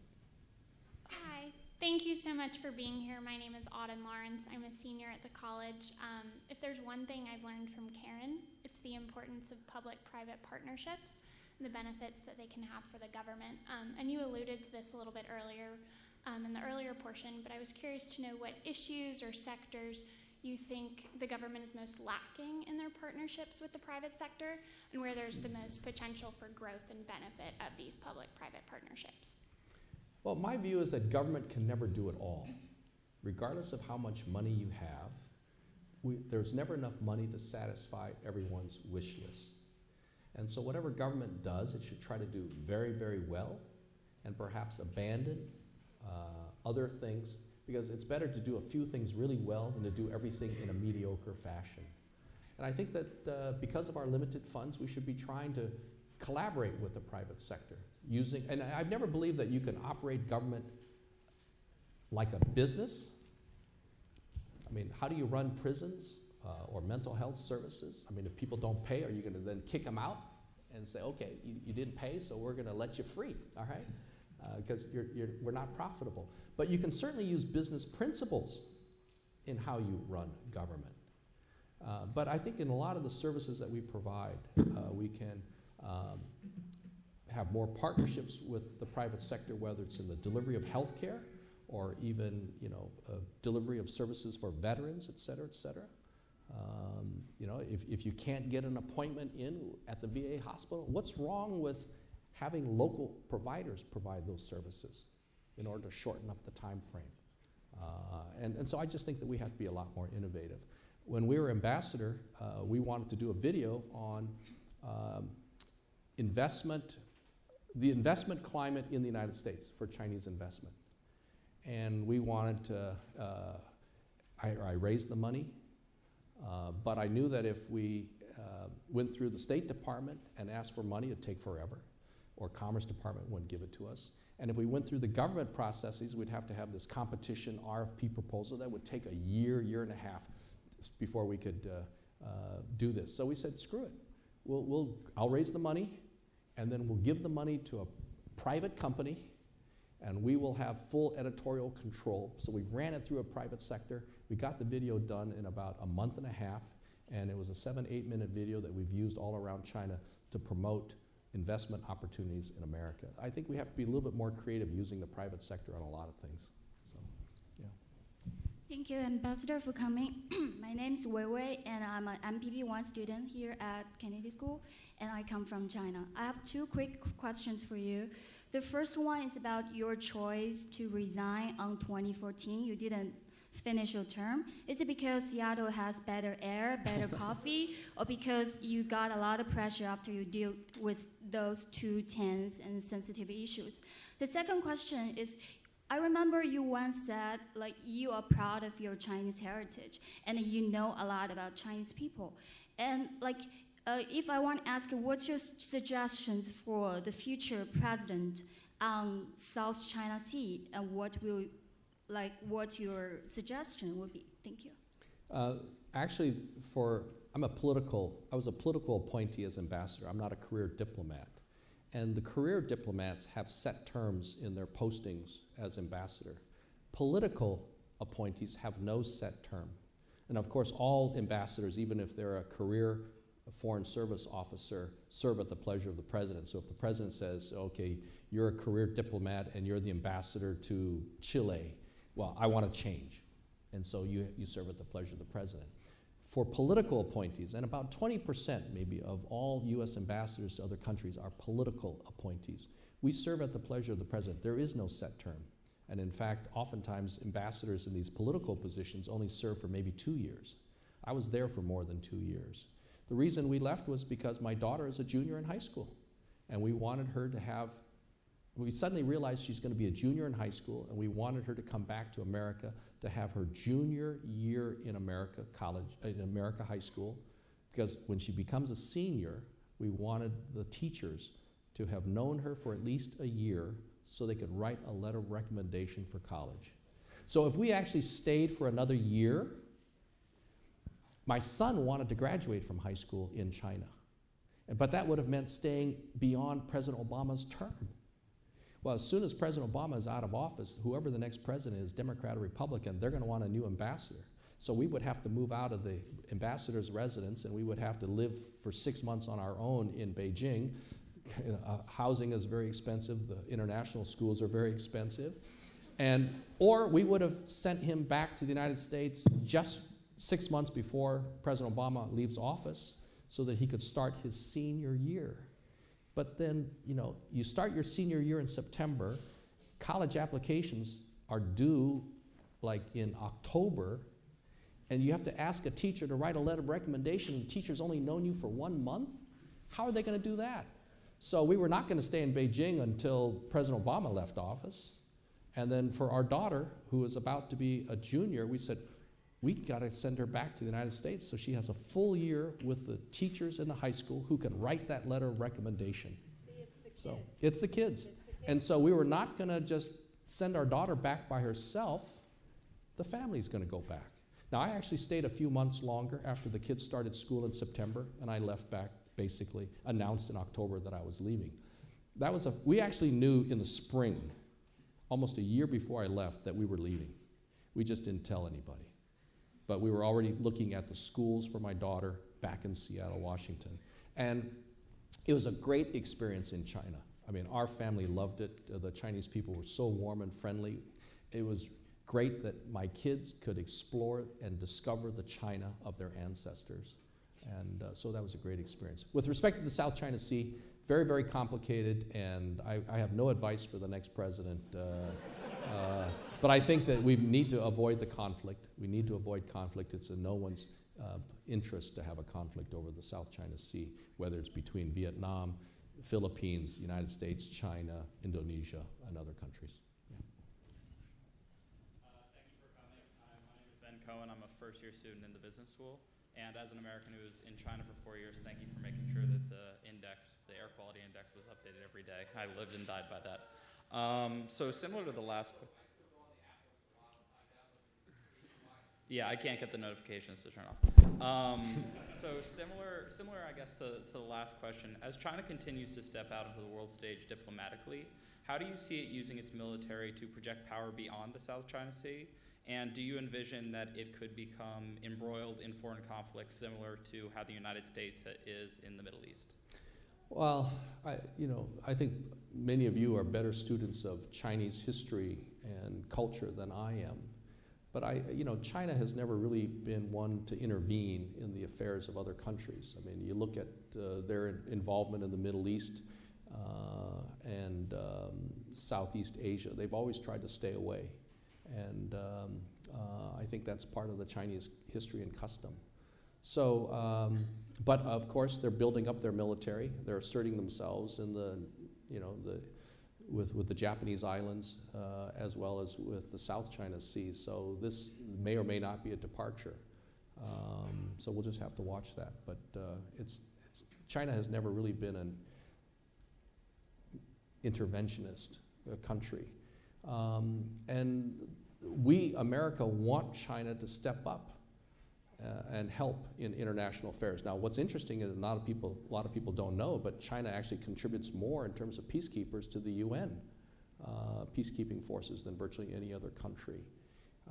S5: Hi, thank you so much for being here. My name is Auden Lawrence. I'm a senior at the college. Um, if there's one thing I've learned from Karen, it's the importance of public-private partnerships and the benefits that they can have for the government. Um, and you alluded to this a little bit earlier um, in the earlier portion, but I was curious to know what issues or sectors you think the government is most lacking in their partnerships with the private sector and where there's the most potential for growth and benefit of these public-private partnerships.
S3: Well, my view is that government can never do it all. Regardless of how much money you have, we, there's never enough money to satisfy everyone's wish list. And so, whatever government does, it should try to do very, very well and perhaps abandon uh, other things because it's better to do a few things really well than to do everything in a mediocre fashion. And I think that uh, because of our limited funds, we should be trying to collaborate with the private sector using, and I've never believed that you can operate government like a business. I mean, how do you run prisons uh, or mental health services? I mean, if people don't pay, are you going to then kick them out and say, okay, you, you didn't pay, so we're going to let you free, all right? Because you're, we're not profitable. But you can certainly use business principles in how you run government. Uh, but I think in a lot of the services that we provide, uh, we can um, have more partnerships with the private sector, whether it's in the delivery of health care or even, you know, uh, delivery of services for veterans, et cetera, et cetera. Um, you know, if, if you can't get an appointment in at the VA hospital, what's wrong with having local providers provide those services in order to shorten up the time frame? Uh, and, and so I just think that we have to be a lot more innovative. When we were ambassador, uh, we wanted to do a video on um, investment, the investment climate in the United States for Chinese investment. And we wanted to, uh, I, I raised the money, uh, but I knew that if we uh, went through the State Department and asked for money, it'd take forever, or Commerce Department wouldn't give it to us. And if we went through the government processes, we'd have to have this competition RFP proposal that would take a year, year and a half before we could uh, uh, do this. So we said, screw it. We'll, we'll, I'll raise the money, and then we'll give the money to a private company, and we will have full editorial control. So we ran it through a private sector. We got the video done in about a month and a half, and it was a seven, eight minute video that we've used all around China to promote investment opportunities in America. I think we have to be a little bit more creative using the private sector on a lot of things. So, yeah.
S6: Thank you, Ambassador, for coming. My name is Wei Wei, and I'm an MPP1 student here at Kennedy School, and I come from China. I have two quick questions for you. The first one is about your choice to resign on 2014. You didn't finish your term. Is it because Seattle has better air, better coffee, or because you got a lot of pressure after you deal with those two tense and sensitive issues? The second question is I remember you once said like you are proud of your Chinese heritage and you know a lot about Chinese people. And like uh, if I want to ask what's your suggestions for the future president on South China Sea and what will like what your suggestion would be? Thank you.
S3: Uh, actually, for I'm a political, I was a political appointee as ambassador. I'm not a career diplomat. And the career diplomats have set terms in their postings as ambassador. Political appointees have no set term. And of course, all ambassadors, even if they're a career foreign service officer, serve at the pleasure of the president. So if the president says, okay, you're a career diplomat and you're the ambassador to Chile, well, I want to change. And so you, you serve at the pleasure of the president. For political appointees, and about 20% maybe of all US ambassadors to other countries are political appointees. We serve at the pleasure of the president. There is no set term. And in fact, oftentimes ambassadors in these political positions only serve for maybe two years. I was there for more than two years. The reason we left was because my daughter is a junior in high school. And we wanted her to have, we suddenly realized she's going to be a junior in high school, and we wanted her to come back to America to have her junior year in America college, uh, in America high school. Because when she becomes a senior, we wanted the teachers to have known her for at least a year so they could write a letter of recommendation for college. So if we actually stayed for another year, my son wanted to graduate from high school in China. But that would have meant staying beyond President Obama's term. Well, as soon as President Obama is out of office, whoever the next president is, Democrat or Republican, they're going to want a new ambassador. So we would have to move out of the ambassador's residence and we would have to live for six months on our own in Beijing. Uh, housing is very expensive, the international schools are very expensive. And, or we would have sent him back to the United States just six months before President Obama leaves office so that he could start his senior year. But then, you know, you start your senior year in September, college applications are due like in October, and you have to ask a teacher to write a letter of recommendation, and the teacher's only known you for one month? How are they going to do that? So we were not going to stay in Beijing until President Obama left office. And then for our daughter, who is about to be a junior, we said, we got to send her back to the United States so she has a full year with the teachers in the high school who can write that letter of recommendation.
S2: See, it's the kids.
S3: So it's the kids.
S2: It's the kids.
S3: And so we were not going to just send our daughter back by herself. The family's going to go back. Now, I actually stayed a few months longer after the kids started school in September, and I left back basically, announced in October that I was leaving. That was a, we actually knew in the spring, almost a year before I left, that we were leaving. We just didn't tell anybody. But we were already looking at the schools for my daughter back in Seattle, Washington. And it was a great experience in China. I mean, our family loved it. Uh, the Chinese people were so warm and friendly. It was great that my kids could explore and discover the China of their ancestors. And uh, so that was a great experience. With respect to the South China Sea, very, very complicated, and I, I have no advice for the next president. Uh, uh, but I think that we need to avoid the conflict. We need to avoid conflict. It's in no one's uh, interest to have a conflict over the South China Sea, whether it's between Vietnam, Philippines, United States, China, Indonesia, and other countries.
S7: Uh, Thank you for coming. Hi, my Ben Cohen. I'm a first-year student in the business school. And as an American who was in China for four years, thank you for making sure that the index, the air quality index was updated every day. I lived and died by that. Um, so similar to the last. Yeah, I can't get the notifications to turn off. Um, so similar, similar, I guess, to, to the last question. As China continues to step out into the world stage diplomatically, how do you see it using its military to project power beyond the South China Sea? And do you envision that it could become embroiled in foreign conflicts similar to how the United States is in the Middle East?
S3: Well, I, you know, I think many of you are better students of Chinese history and culture than I am. But I, you know, China has never really been one to intervene in the affairs of other countries. I mean, you look at uh, their involvement in the Middle East uh, and um, Southeast Asia. They've always tried to stay away. And um, uh, I think that's part of the Chinese history and custom. So, um, but of course, they're building up their military. They're asserting themselves in the, you know, the, with, with the Japanese islands uh, as well as with the South China Sea. So this may or may not be a departure. Um, so we'll just have to watch that. But uh, it's, it's, China has never really been an interventionist uh, country. Um, and we, America, want China to step up. Uh, and help in international affairs. Now, what's interesting is a lot of people, a lot of people don't know, but China actually contributes more in terms of peacekeepers to the UN uh, peacekeeping forces than virtually any other country.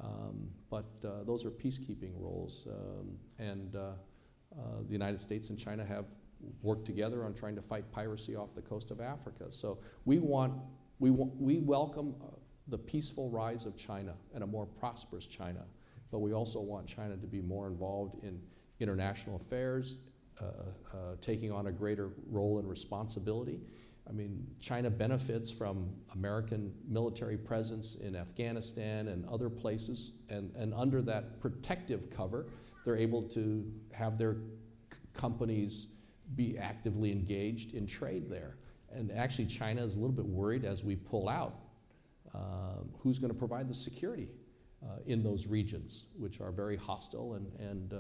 S3: Um, but uh, those are peacekeeping roles, um, and uh, uh, the United States and China have worked together on trying to fight piracy off the coast of Africa. So we want, we, wa- we welcome uh, the peaceful rise of China and a more prosperous China, but we also want China to be more involved in international affairs, uh, uh, taking on a greater role and responsibility. I mean, China benefits from American military presence in Afghanistan and other places, and, and under that protective cover, they're able to have their companies be actively engaged in trade there. And actually, China is a little bit worried as we pull out um, who's going to provide the security uh, in those regions, which are very hostile and, and uh,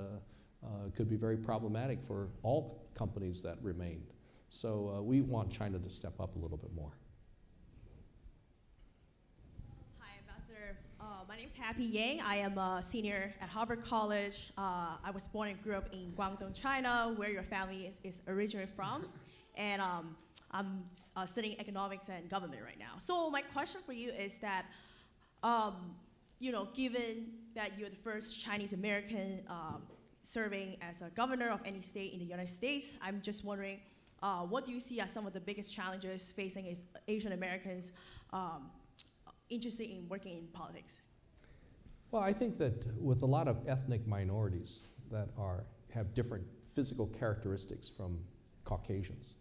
S3: uh, could be very problematic for all companies that remain. So uh, we want China to step up a little bit more.
S8: Hi, Ambassador. Uh, my name is Happy Yang. I am a senior at Harvard College. Uh, I was born and grew up in Guangdong, China, where your family is, is originally from. And um, I'm uh, studying economics and government right now. So my question for you is that, um, you know, given that you're the first Chinese American um, serving as a governor of any state in the United States, I'm just wondering, uh, what do you see as some of the biggest challenges facing Asian Americans um, interested in working in politics?
S3: Well, I think that with a lot of ethnic minorities that are have different physical characteristics from Caucasians,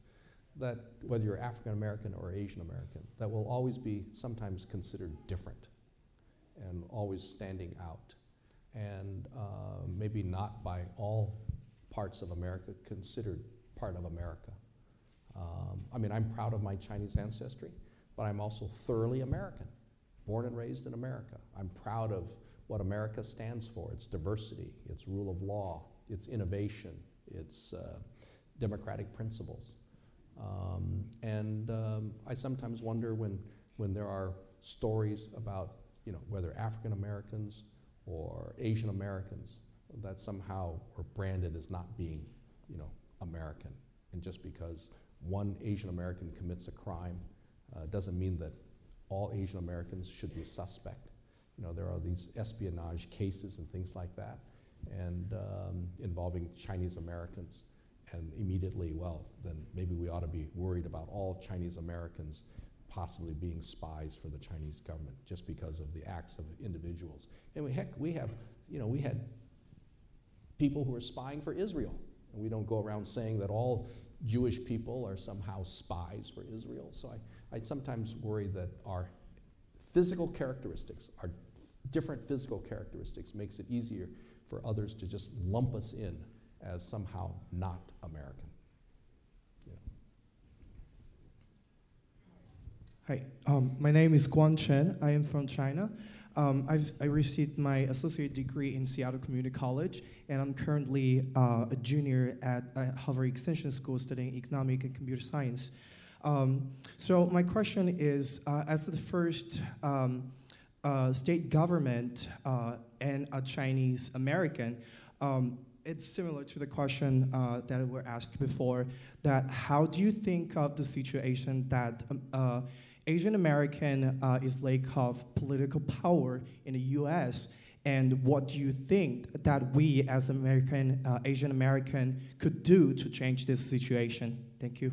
S3: that whether you're African American or Asian American, that will always be sometimes considered different and always standing out, and uh, maybe not by all parts of America considered part of America. Um, I mean, I'm proud of my Chinese ancestry, but I'm also thoroughly American, born and raised in America. I'm proud of what America stands for its diversity, its rule of law, its innovation, its uh, democratic principles. Um, and um, I sometimes wonder when, when there are stories about, you know, whether African Americans or Asian Americans that somehow are branded as not being, you know, American. And just because one Asian American commits a crime uh, doesn't mean that all Asian Americans should be a suspect. You know, there are these espionage cases and things like that, and um, involving Chinese Americans. And immediately, well, then maybe we ought to be worried about all Chinese Americans possibly being spies for the Chinese government just because of the acts of individuals. And we, heck, we have, you know, we had people who are spying for Israel. And we don't go around saying that all Jewish people are somehow spies for Israel. So I, I sometimes worry that our physical characteristics, our different physical characteristics, makes it easier for others to just lump us in as somehow not American. You know.
S9: Hi, um, my name is Guan Chen. I am from China. Um, I've, I received my associate degree in Seattle Community College, and I'm currently uh, a junior at uh, Harvard Extension School studying economic and computer science. Um, so my question is, uh, as the first um, uh, state government uh, and a Chinese American, um, it's similar to the question uh, that were asked before. That how do you think of the situation that um, uh, Asian American uh, is lack of political power in the U.S. And what do you think that we as American uh, Asian American could do to change this situation? Thank you.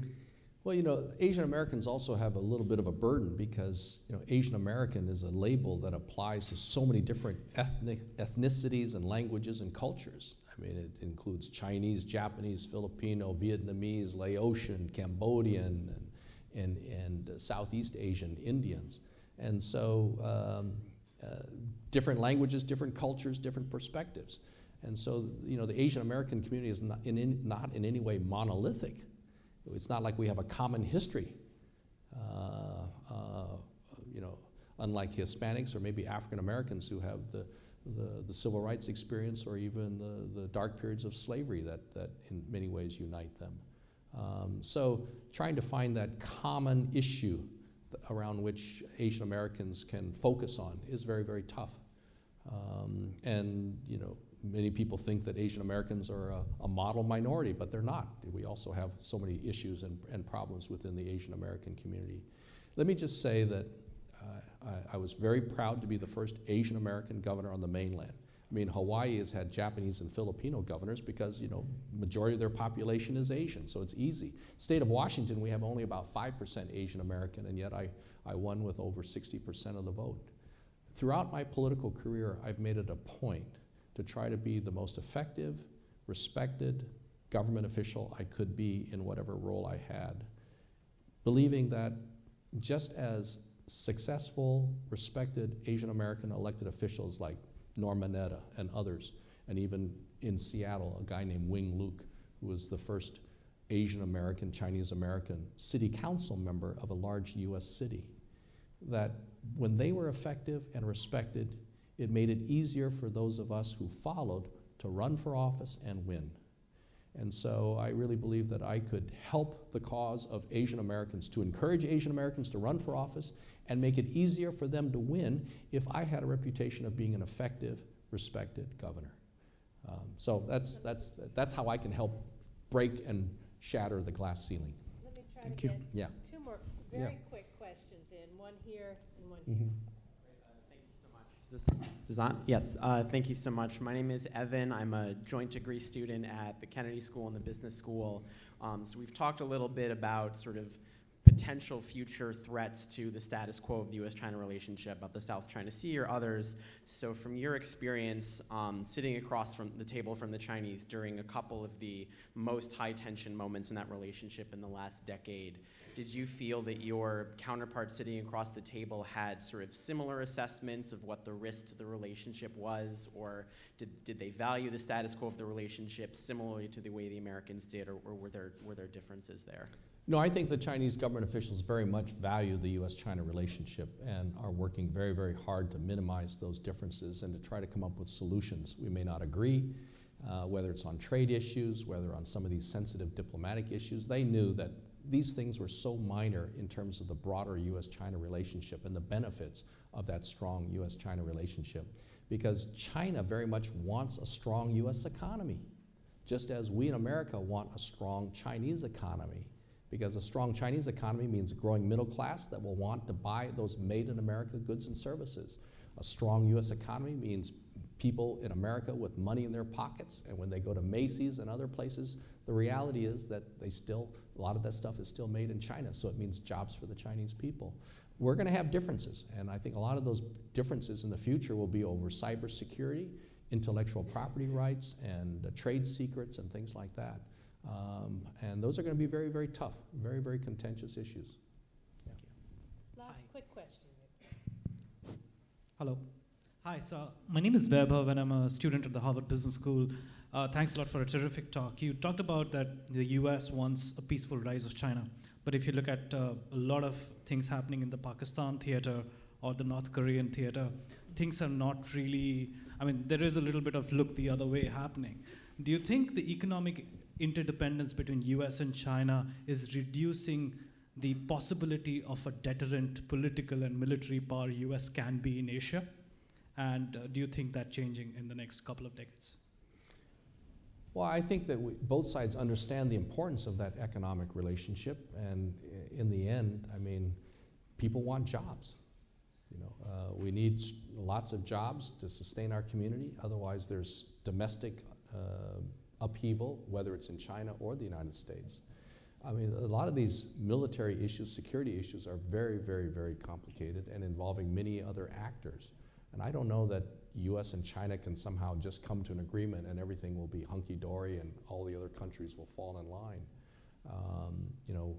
S3: Well, you know, Asian Americans also have a little bit of a burden because, you know, Asian American is a label that applies to so many different ethnic ethnicities and languages and cultures. I mean, it includes Chinese, Japanese, Filipino, Vietnamese, Laotian, Cambodian, and, and, Southeast Asian Indians. And so, um, uh, different languages, different cultures, different perspectives. And so, you know, the Asian American community is not in, in, not in any way monolithic. It's not like we have a common history, uh, uh, you know, unlike Hispanics or maybe African Americans who have the, the, the, civil rights experience or even the, the dark periods of slavery that, that in many ways unite them. Um, so trying to find that common issue around which Asian Americans can focus on is very, very tough. Um, and, you know, many people think that Asian Americans are a, a model minority, but they're not. We also have so many issues and, and problems within the Asian American community. Let me just say that uh, I, I was very proud to be the first Asian American governor on the mainland. I mean, Hawaii has had Japanese and Filipino governors because, you know, majority of their population is Asian, so it's easy. State of Washington, we have only about 5% Asian American, and yet I, I won with over 60% of the vote. Throughout my political career, I've made it a point to try to be the most effective, respected government official I could be in whatever role I had, believing that just as successful, respected Asian American elected officials like Norm Mineta and others, and even in Seattle, a guy named Wing Luke, who was the first Asian American, Chinese American city council member of a large US city, that when they were effective and respected, it made it easier for those of us who followed to run for office and win. And so I really believe that I could help the cause of Asian Americans, to encourage Asian Americans to run for office and make it easier for them to win if I had a reputation of being an effective, respected governor. Um, so that's, that's, that's how I can help break and shatter the glass ceiling.
S2: Let me try
S9: Thank
S2: to
S9: you.
S2: get
S3: Yeah.
S2: two more
S3: Yeah.
S2: very quick questions in, one here and one here.
S3: Mhm.
S10: Thank you so much. Is this, is this on? Yes, uh, thank you so much. My name is Evan. I'm a joint degree student at the Kennedy School and the Business School. Um, so we've talked a little bit about sort of potential future threats to the status quo of the U.S.-China relationship, about the South China Sea or others. So from your experience um, sitting across from the table from the Chinese during a couple of the most high-tension moments in that relationship in the last decade, did you feel that your counterpart sitting across the table had sort of similar assessments of what the risk to the relationship was, or did, did they value the status quo of the relationship similarly to the way the Americans did, or, or were, there, were there differences there?
S3: No, I think the Chinese government officials very much value the US China relationship and are working very, very hard to minimize those differences and to try to come up with solutions. We may not agree, uh, whether it's on trade issues, whether on some of these sensitive diplomatic issues. They knew that these things were so minor in terms of the broader US China relationship and the benefits of that strong US China relationship because China very much wants a strong US economy, just as we in America want a strong Chinese economy because a strong Chinese economy means a growing middle class that will want to buy those made in America goods and services. A strong US economy means people in America with money in their pockets, and when they go to Macy's and other places, the reality is that they still, a lot of that stuff is still made in China, so it means jobs for the Chinese people. We're going to have differences, and I think a lot of those differences in the future will be over cybersecurity, intellectual property rights, and uh, trade secrets, and things like that. Um, and those are going to be very, very tough, very, very contentious issues.
S2: Last quick question.
S11: Hello. Hi, so my name is Vaibhav and I'm a student at the Harvard Business School. Uh, thanks a lot for a terrific talk. You talked about that the US wants a peaceful rise of China. But if you look at uh, a lot of things happening in the Pakistan theater or the North Korean theater, things are not really, I mean, there is a little bit of look the other way happening. Do you think the economic interdependence between US and China is reducing the possibility of a deterrent political and military power US can be in Asia? And uh, do you think that changing in the next couple of decades?
S3: Well, I think that we, both sides understand the importance of that economic relationship, and in the end, I mean, people want jobs. You know, uh, we need lots of jobs to sustain our community. Otherwise, there's domestic uh, upheaval, whether it's in China or the United States. I mean, a lot of these military issues, security issues, are very, very, very complicated and involving many other actors. And I don't know that US and China can somehow just come to an agreement and everything will be hunky dory and all the other countries will fall in line. Um, you know,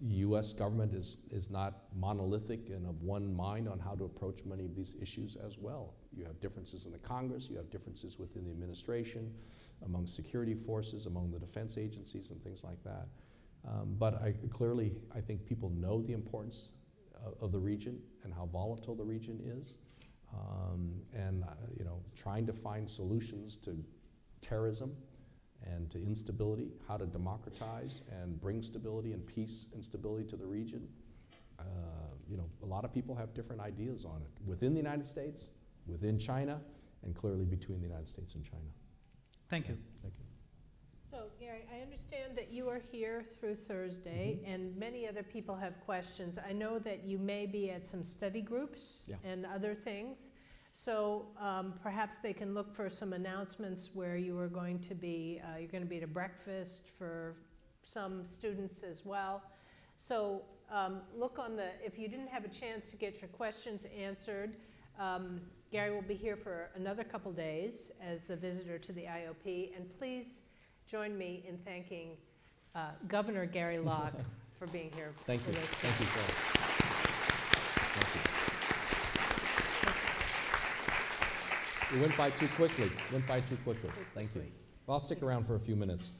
S3: US government is, is not monolithic and of one mind on how to approach many of these issues as well. You have differences in the Congress, you have differences within the administration, among security forces, among the defense agencies, and things like that. Um, but I, clearly, I think people know the importance of, of the region and how volatile the region is. Um, and, uh, you know, trying to find solutions to terrorism and to instability, how to democratize and bring stability and peace and stability to the region. Uh, you know, a lot of people have different ideas on it within the United States, within China, and clearly between the United States and China.
S11: Thank you.
S3: Thank you.
S2: So, Gary, I understand that you are here through Thursday, and many other people have questions. I know that you may be at some study groups
S3: Yeah.
S2: and other things. So um, perhaps they can look for some announcements where you are going to be, uh, you're going to be at a breakfast for some students as well. So um, look on the, if you didn't have a chance to get your questions answered, um, Gary will be here for another couple days as a visitor to the IOP. And please join me in thanking uh, Governor Gary Locke for being here
S3: Thank you.
S2: with us.
S3: Thank you, Phil. Thank you. It went by too quickly. Went by too quickly. Thank you. Well, I'll stick around for a few minutes.